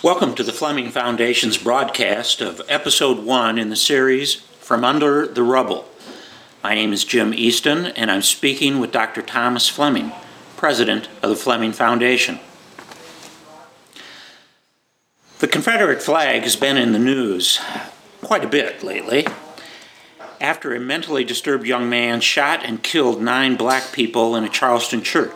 Welcome to the Fleming Foundation's broadcast of Episode 1 in the series From Under the Rubble. My name is Jim Easton, and I'm speaking with Dr. Thomas Fleming, President of the Fleming Foundation. The Confederate flag has been in the news quite a bit lately after a mentally disturbed young man shot and killed nine black people in a Charleston church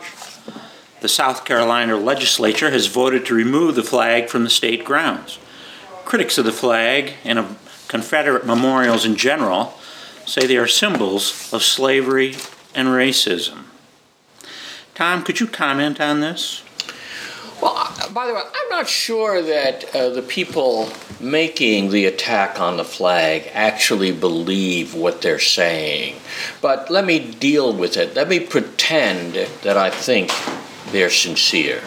the South Carolina legislature has voted to remove the flag from the state grounds. Critics of the flag and of Confederate memorials in general say they are symbols of slavery and racism. Tom, could you comment on this? Well, uh, by the way, I'm not sure that uh, the people making the attack on the flag actually believe what they're saying. But let me deal with it. Let me pretend that I think they're sincere.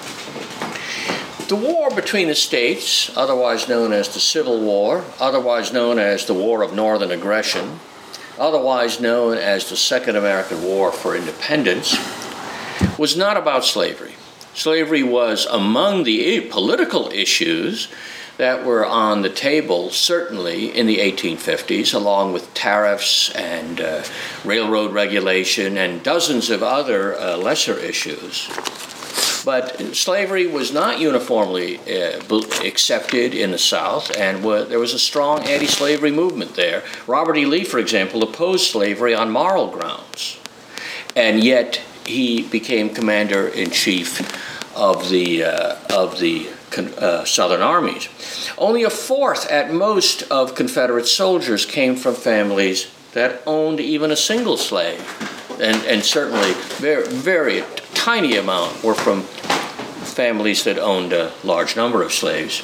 The war between the states, otherwise known as the Civil War, otherwise known as the War of Northern Aggression, otherwise known as the Second American War for Independence, was not about slavery. Slavery was among the political issues that were on the table, certainly in the 1850s, along with tariffs and uh, railroad regulation and dozens of other uh, lesser issues. But slavery was not uniformly uh, accepted in the South, and there was a strong anti slavery movement there. Robert E. Lee, for example, opposed slavery on moral grounds, and yet he became commander in chief of the, uh, of the uh, Southern armies. Only a fourth at most of Confederate soldiers came from families that owned even a single slave. And, and certainly, very, very tiny amount were from families that owned a large number of slaves.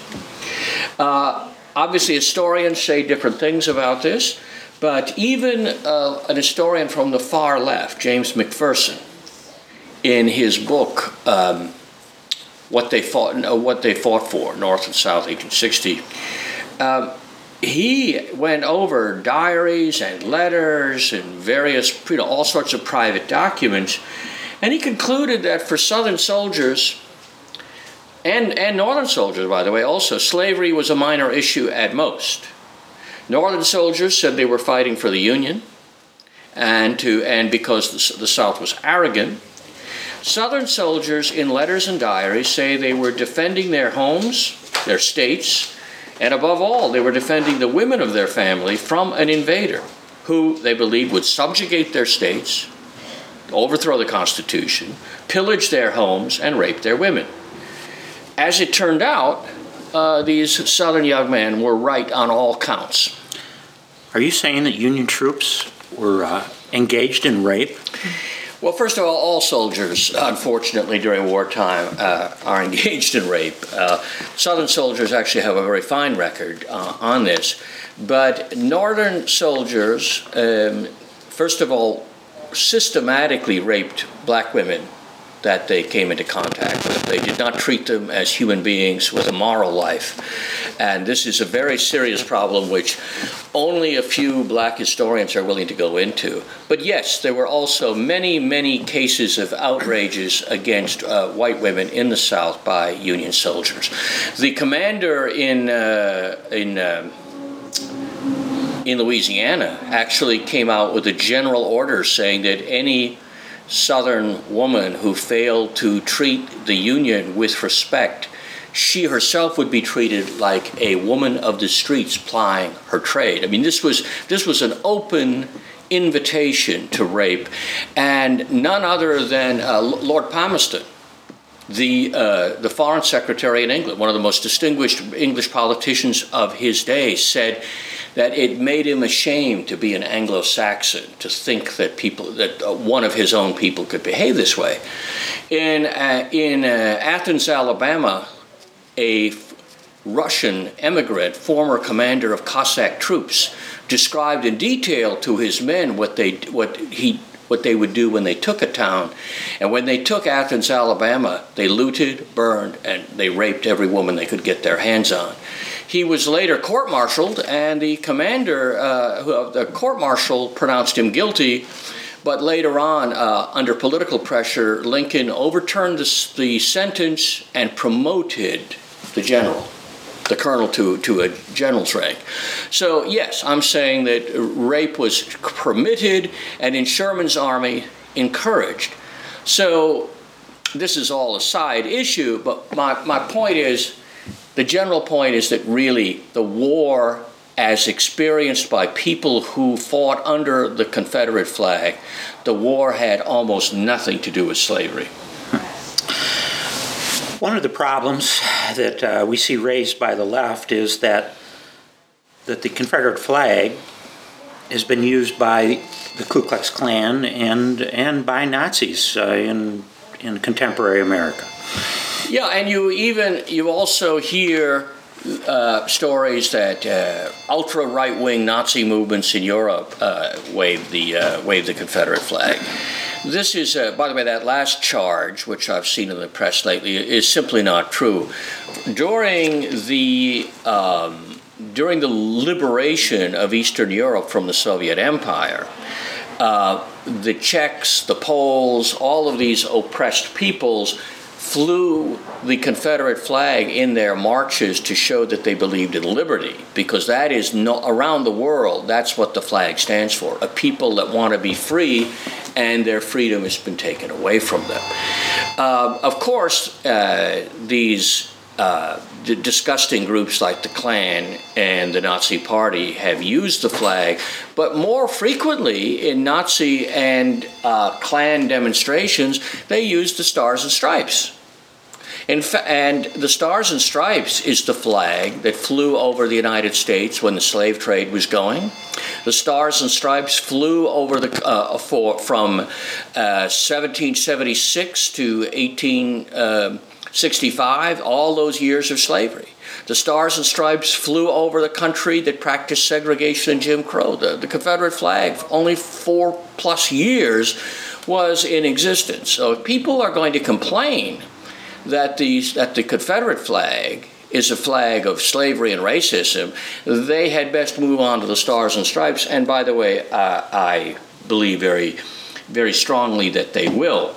Uh, obviously, historians say different things about this, but even uh, an historian from the far left, James McPherson, in his book, um, what they fought, uh, what they fought for, North and South, 1860. Um, he went over diaries and letters and various, you know, all sorts of private documents and he concluded that for Southern soldiers, and, and Northern soldiers, by the way, also, slavery was a minor issue at most. Northern soldiers said they were fighting for the Union, and, to, and because the, the South was arrogant. Southern soldiers, in letters and diaries, say they were defending their homes, their states, and above all, they were defending the women of their family from an invader who they believed would subjugate their states overthrow the Constitution, pillage their homes, and rape their women. As it turned out, uh, these Southern young men were right on all counts. Are you saying that Union troops were uh, engaged in rape? Well, first of all, all soldiers, unfortunately, during wartime uh, are engaged in rape. Uh, Southern soldiers actually have a very fine record uh, on this. But Northern soldiers, um, first of all, systematically raped black women that they came into contact with. They did not treat them as human beings with a moral life. And this is a very serious problem which only a few black historians are willing to go into. But yes, there were also many, many cases of outrages against uh, white women in the South by Union soldiers. The commander in, uh, in uh, in Louisiana actually came out with a general order saying that any Southern woman who failed to treat the Union with respect, she herself would be treated like a woman of the streets plying her trade. I mean, this was this was an open invitation to rape, and none other than uh, Lord Palmerston, the uh, the foreign secretary in England, one of the most distinguished English politicians of his day, said that it made him ashamed to be an Anglo-Saxon, to think that people that uh, one of his own people could behave this way. In uh, in uh, Athens, Alabama, a Russian emigrant, former commander of Cossack troops, described in detail to his men what they what he what they would do when they took a town. And when they took Athens, Alabama, they looted, burned, and they raped every woman they could get their hands on. He was later court martialed, and the commander uh, of the court martial pronounced him guilty. But later on, uh, under political pressure, Lincoln overturned the, the sentence and promoted the general. the colonel to, to a general's rank. So, yes, I'm saying that rape was permitted and in Sherman's army encouraged. So, this is all a side issue, but my, my point is the general point is that really the war, as experienced by people who fought under the Confederate flag, the war had almost nothing to do with slavery. One of the problems that uh, we see raised by the left is that that the Confederate flag has been used by the Ku Klux Klan and and by Nazis uh, in in contemporary America. Yeah, and you even you also hear uh, stories that uh, ultra right wing Nazi movements in Europe uh, waved the uh, waved the Confederate flag. This is, uh, by the way, that last charge, which I've seen in the press lately, is simply not true. During the um, during the liberation of Eastern Europe from the Soviet Empire, uh, the Czechs, the Poles, all of these oppressed peoples flew the Confederate flag in their marches to show that they believed in liberty, because that is no, around the world, that's what the flag stands for a people that want to be free and their freedom has been taken away from them. Uh, of course, uh, these uh, disgusting groups like the Klan and the Nazi Party have used the flag, but more frequently in Nazi and uh, Klan demonstrations, they used the Stars and Stripes. In fa- and the Stars and Stripes is the flag that flew over the United States when the slave trade was going. The Stars and Stripes flew over the uh, for, from uh, 1776 to 18. Uh, 65, all those years of slavery. The Stars and Stripes flew over the country that practiced segregation and Jim Crow. The, the Confederate flag, only four plus years, was in existence. So if people are going to complain that the, that the Confederate flag is a flag of slavery and racism, they had best move on to the Stars and Stripes. And by the way, uh, I believe very, very strongly that they will.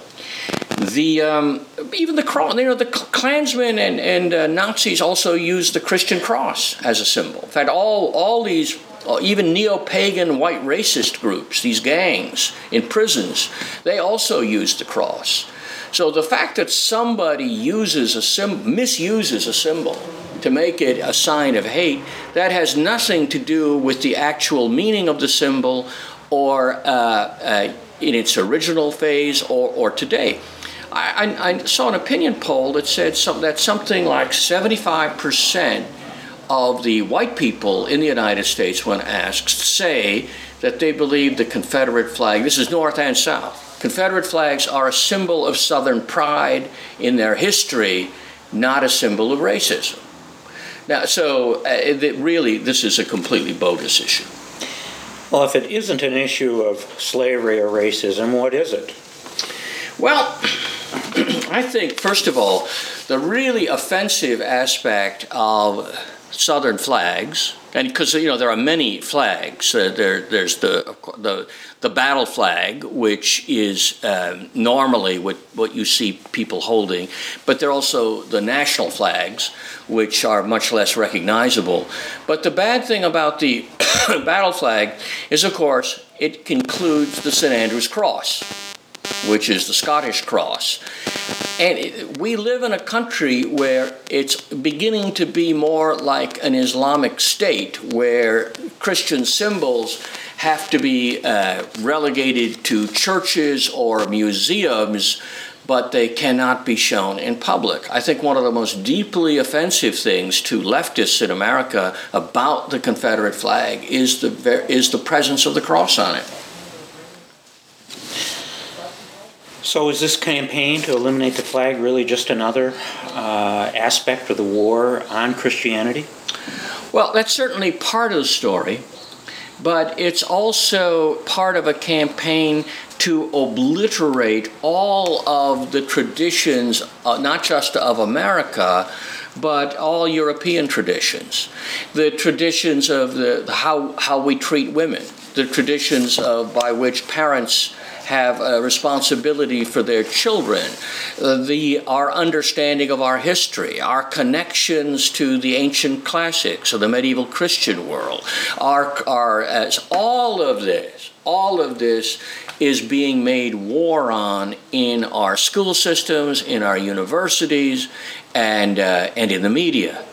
The um, even the cross, you know, the Klansmen and, and uh, Nazis also used the Christian cross as a symbol. In fact, all all these uh, even neo-pagan white racist groups, these gangs in prisons, they also used the cross. So the fact that somebody uses a sim- misuses a symbol to make it a sign of hate, that has nothing to do with the actual meaning of the symbol or uh, uh, in its original phase or, or today. I, I, I, saw an opinion poll that said some, that something like 75% of the white people in the United States, when asked, say that they believe the Confederate flag, this is North and South, Confederate flags are a symbol of Southern pride in their history, not a symbol of racism. Now, so uh, really, this is a completely bogus issue. Well, if it isn't an issue of slavery or racism, what is it? Well, I think, first of all, the really offensive aspect of Southern flags, and because you know there are many flags. Uh, there, there's the the the battle flag, which is um, normally what, what you see people holding, but there are also the national flags, which are much less recognizable. But the bad thing about the battle flag is, of course, it includes the St. Andrew's Cross, which is the Scottish cross. And we live in a country where it's beginning to be more like an Islamic state, where Christian symbols have to be uh, relegated to churches or museums, but they cannot be shown in public. I think one of the most deeply offensive things to leftists in America about the Confederate flag is the, is the presence of the cross on it. So, is this campaign to eliminate the flag really just another uh, aspect of the war on Christianity? Well, that's certainly part of the story but it's also part of a campaign to obliterate all of the traditions, uh, not just of America, but all European traditions. The traditions of the, how, how we treat women, the traditions of, by which parents have a responsibility for their children. Uh, the, our understanding of our history, our connections to the ancient classics of the medieval Christian world, our, our, as all of this, all of this is being made war on in our school systems, in our universities, and, uh, and in the media.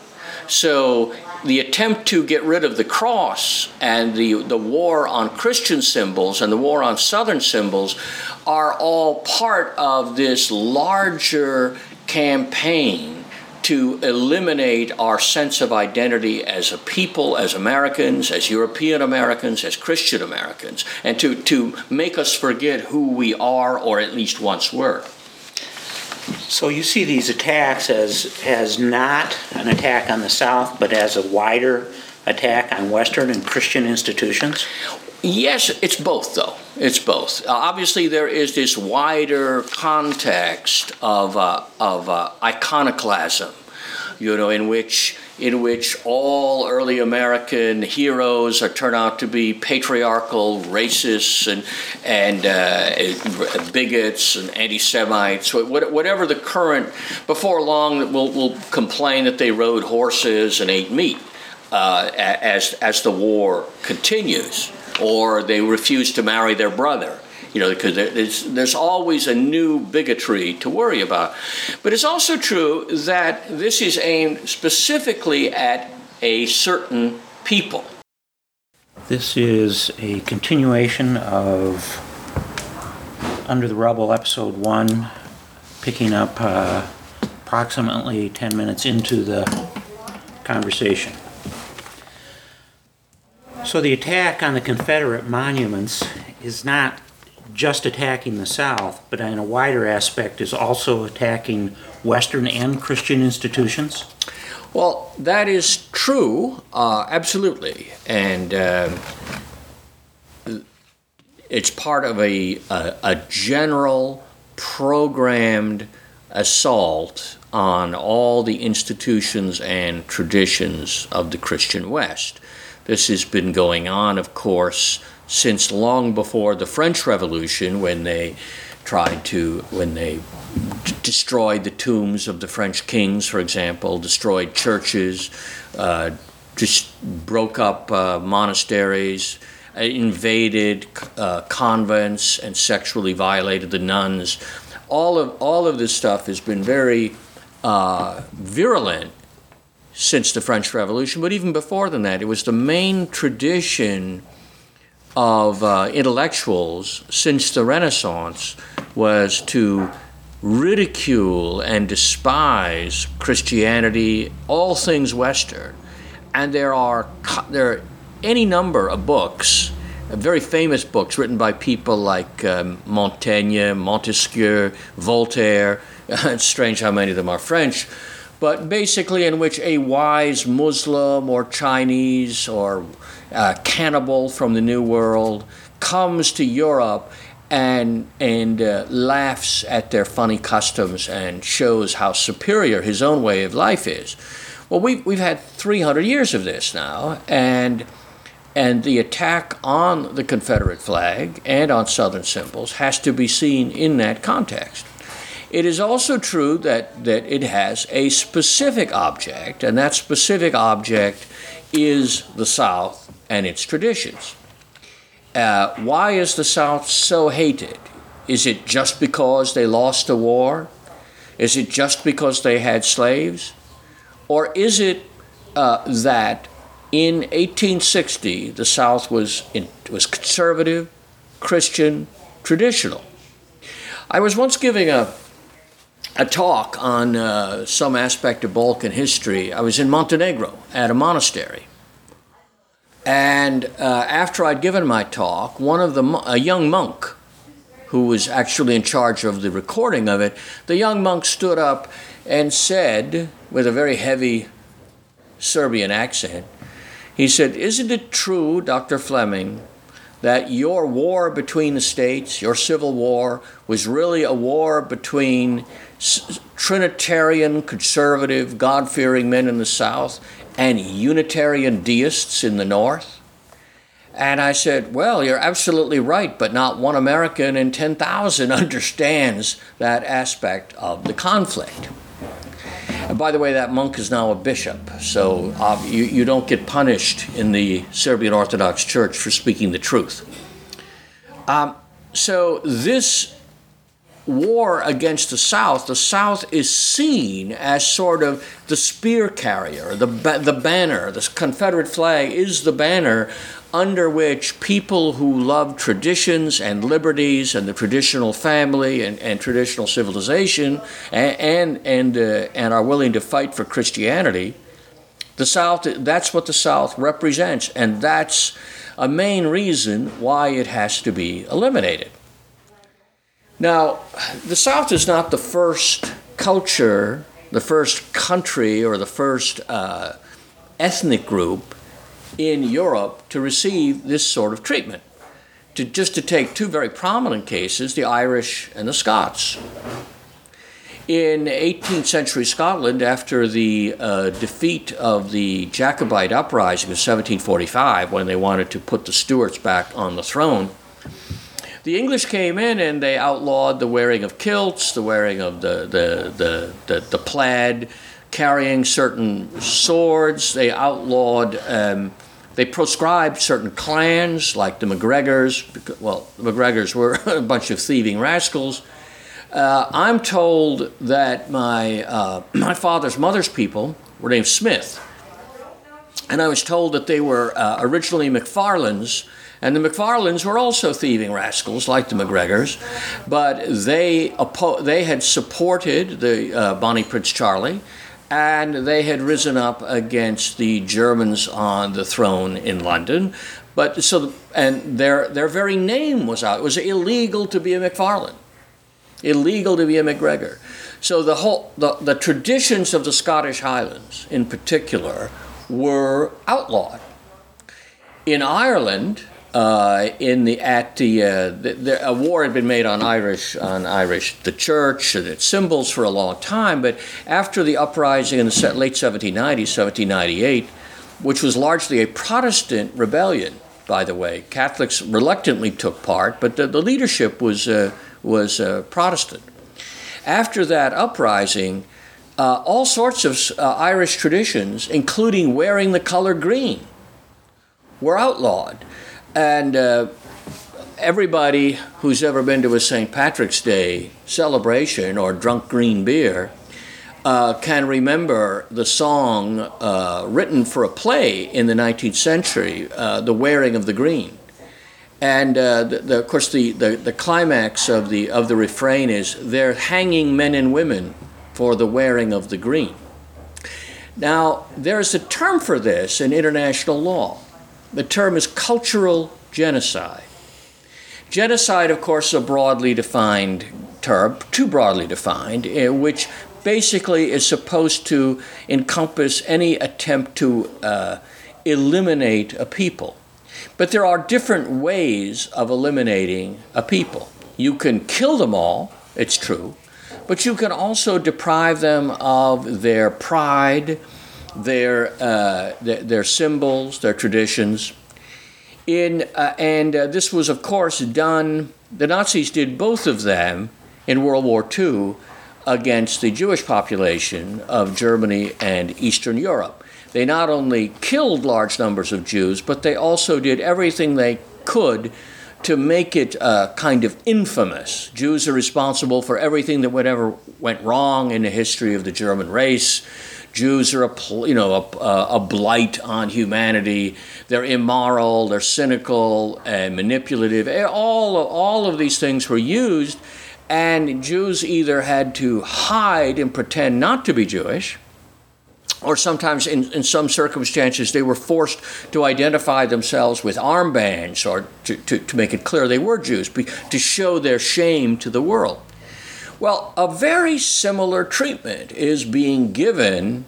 So the attempt to get rid of the cross and the, the war on Christian symbols and the war on Southern symbols are all part of this larger campaign to eliminate our sense of identity as a people, as Americans, as European Americans, as Christian Americans, and to, to make us forget who we are or at least once were. So you see these attacks as as not an attack on the South, but as a wider attack on Western and Christian institutions? Yes, it's both, though. It's both. Uh, obviously, there is this wider context of, uh, of uh, iconoclasm, you know, in which in which all early American heroes are turned out to be patriarchal, racists, and and uh, bigots and anti-Semites. Whatever the current, before long, we'll, we'll complain that they rode horses and ate meat uh, as as the war continues, or they refuse to marry their brother you know, because there's, there's always a new bigotry to worry about. But it's also true that this is aimed specifically at a certain people. This is a continuation of Under the Rubble, Episode 1, picking up uh, approximately 10 minutes into the conversation. So, the attack on the Confederate monuments is not just attacking the South, but in a wider aspect is also attacking Western and Christian institutions? Well, that is true, uh, absolutely. And uh, it's part of a, a, a general programmed assault on all the institutions and traditions of the Christian West. This has been going on, of course, since long before the French Revolution, when they tried to, when they d- destroyed the tombs of the French kings, for example, destroyed churches, uh, just broke up uh, monasteries, invaded uh, convents, and sexually violated the nuns. All of all of this stuff has been very uh, virulent since the French Revolution, but even before than that, it was the main tradition of uh, intellectuals since the Renaissance was to ridicule and despise Christianity, all things Western. And there are, there are any number of books, very famous books written by people like um, Montaigne, Montesquieu, Voltaire. it's strange how many of them are French but basically in which a wise Muslim or Chinese or uh, cannibal from the New World comes to Europe and and uh, laughs at their funny customs and shows how superior his own way of life is. Well, we've we've had 300 years of this now, and and the attack on the Confederate flag and on Southern symbols has to be seen in that context. It is also true that, that it has a specific object, and that specific object is the South and its traditions. Uh, why is the South so hated? Is it just because they lost a war? Is it just because they had slaves? Or is it uh, that in 1860 the South was, in, was conservative, Christian, traditional? I was once giving a, a talk on uh, some aspect of Balkan history. I was in Montenegro at a monastery. And uh, after I'd given my talk, one of the a young monk who was actually in charge of the recording of it, the young monk stood up and said, with a very heavy Serbian accent, he said, Isn't it true, Dr. Fleming, that your war between the states, your civil war, was really a war between Trinitarian, conservative, God fearing men in the South and Unitarian deists in the North. And I said, Well, you're absolutely right, but not one American in 10,000 understands that aspect of the conflict. And by the way, that monk is now a bishop, so uh, you, you don't get punished in the Serbian Orthodox Church for speaking the truth. Um, so, this war against the South, the South is seen as sort of the spear carrier, the, the banner, the Confederate flag is the banner under which people who love traditions and liberties and the traditional family and, and traditional civilization and, and, and, uh, and are willing to fight for Christianity, the South, that's what the South represents, and that's a main reason why it has to be eliminated. Now, the South is not the first culture, the first country, or the first uh, ethnic group in Europe to receive this sort of treatment. To, just to take two very prominent cases, the Irish and the Scots. In 18th century Scotland, after the uh, defeat of the Jacobite uprising of 1745, when they wanted to put the Stuarts back on the throne, the English came in and they outlawed the wearing of kilts, the wearing of the, the, the, the, the plaid, carrying certain swords. They outlawed, um, they proscribed certain clans like the MacGregors. Well, the MacGregors were a bunch of thieving rascals. Uh, I'm told that my, uh, my father's mother's people were named Smith. And I was told that they were uh, originally McFarlanes and the McFarlands were also thieving rascals like the MacGregors, but they, they had supported the uh, Bonnie Prince Charlie and they had risen up against the Germans on the throne in London. But so, and their, their very name was out. It was illegal to be a McFarland, illegal to be a MacGregor. So the whole, the, the traditions of the Scottish Highlands in particular were outlawed. In Ireland, uh, in the at the, uh, the, the, a war had been made on Irish on Irish the church and its symbols for a long time, but after the uprising in the late 1790s, 1798, which was largely a Protestant rebellion, by the way, Catholics reluctantly took part, but the, the leadership was uh, was uh, Protestant. After that uprising. Uh, all sorts of uh, Irish traditions, including wearing the color green, were outlawed. And uh, everybody who's ever been to a St. Patrick's Day celebration or drunk green beer uh, can remember the song uh, written for a play in the 19th century, uh, The Wearing of the Green. And uh, the, the, of course, the, the, the climax of the, of the refrain is they're hanging men and women for the wearing of the green. Now, there's a term for this in international law. The term is cultural genocide. Genocide, of course, is a broadly defined term, too broadly defined, eh, which basically is supposed to encompass any attempt to uh, eliminate a people. But there are different ways of eliminating a people. You can kill them all, it's true, but you can also deprive them of their pride, their, uh, their, their, symbols, their traditions. In, uh, and uh, this was, of course, done, the Nazis did both of them in World War II against the Jewish population of Germany and Eastern Europe. They not only killed large numbers of Jews, but they also did everything they could to make it uh, kind of infamous. Jews are responsible for everything that whatever went wrong in the history of the German race. Jews are a you know a, a, blight on humanity. They're immoral. They're cynical and manipulative. Eh, all all of these things were used, and Jews either had to hide and pretend not to be Jewish, or sometimes in, in some circumstances they were forced to identify themselves with armbands or to, to, to make it clear they were Jews to show their shame to the world. Well, a very similar treatment is being given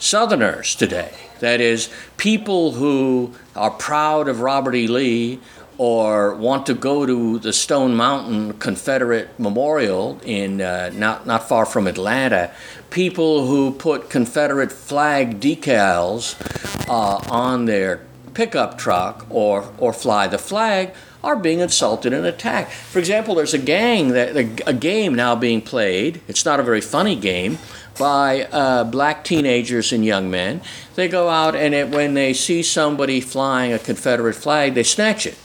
Southerners today. That is, people who are proud of Robert E. Lee or want to go to the Stone Mountain Confederate Memorial in uh, not, not far from Atlanta, people who put Confederate flag decals uh, on their pickup truck or, or fly the flag are being insulted and attacked. For example, there's a gang that a, game now being played. It's not a very funny game by uh, black teenagers and young men. They go out and it, when they see somebody flying a Confederate flag, they snatch it.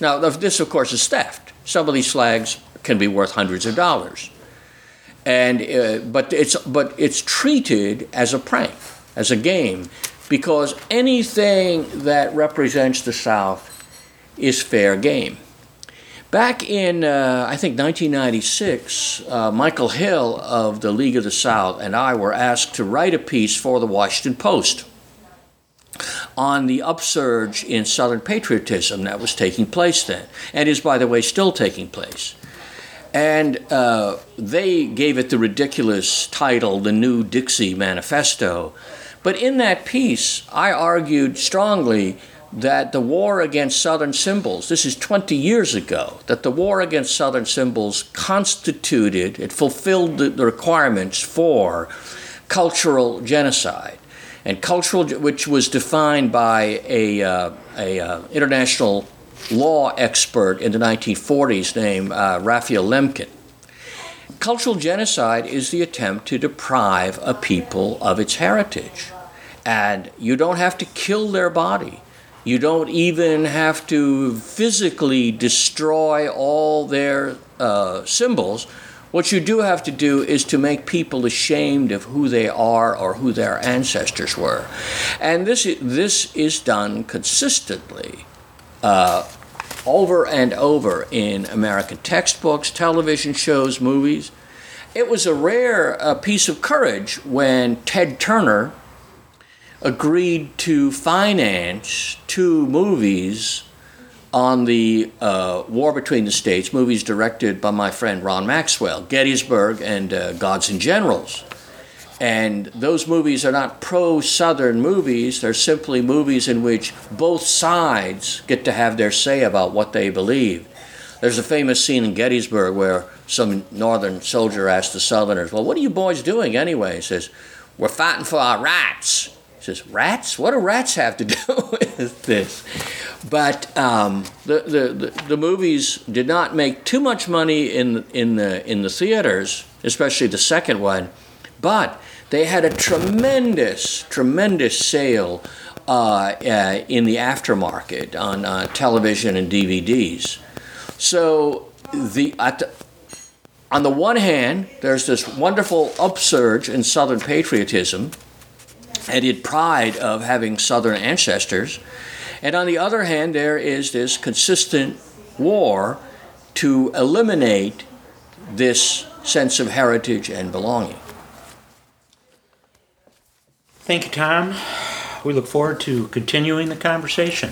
Now, this, of course, is theft. Some of these flags can be worth hundreds of dollars, and uh, but it's but it's treated as a prank, as a game, because anything that represents the South is fair game. Back in, uh, I think, 1996, uh, Michael Hill of the League of the South and I were asked to write a piece for the Washington Post on the upsurge in Southern patriotism that was taking place then, and is, by the way, still taking place. And uh, they gave it the ridiculous title, The New Dixie Manifesto. But in that piece, I argued strongly that the war against Southern symbols, this is 20 years ago, that the war against Southern symbols constituted, it fulfilled the, the requirements for cultural genocide. And cultural, which was defined by a, uh, a uh, international law expert in the 1940s named uh, Raphael Lemkin. Cultural genocide is the attempt to deprive a people of its heritage. And you don't have to kill their body. You don't even have to physically destroy all their uh, symbols. What you do have to do is to make people ashamed of who they are or who their ancestors were. And this, this is done consistently uh, over and over in American textbooks, television shows, movies. It was a rare uh, piece of courage when Ted Turner agreed to finance two movies on the uh, war between the states, movies directed by my friend Ron Maxwell, Gettysburg and uh, Gods and Generals. And those movies are not pro Southern movies, they're simply movies in which both sides get to have their say about what they believe. There's a famous scene in Gettysburg where some Northern soldier asks the Southerners, Well, what are you boys doing anyway? He says, We're fighting for our rights says, Rats? What do rats have to do with this? But um, the, the, the, the, movies did not make too much money in, in, the, in the theaters, especially the second one, but they had a tremendous, tremendous sale uh, uh, in the aftermarket on uh, television and DVDs. So the, the, on the one hand, there's this wonderful upsurge in Southern patriotism and pride of having Southern ancestors. And on the other hand, there is this consistent war to eliminate this sense of heritage and belonging. Thank you, Tom. We look forward to continuing the conversation.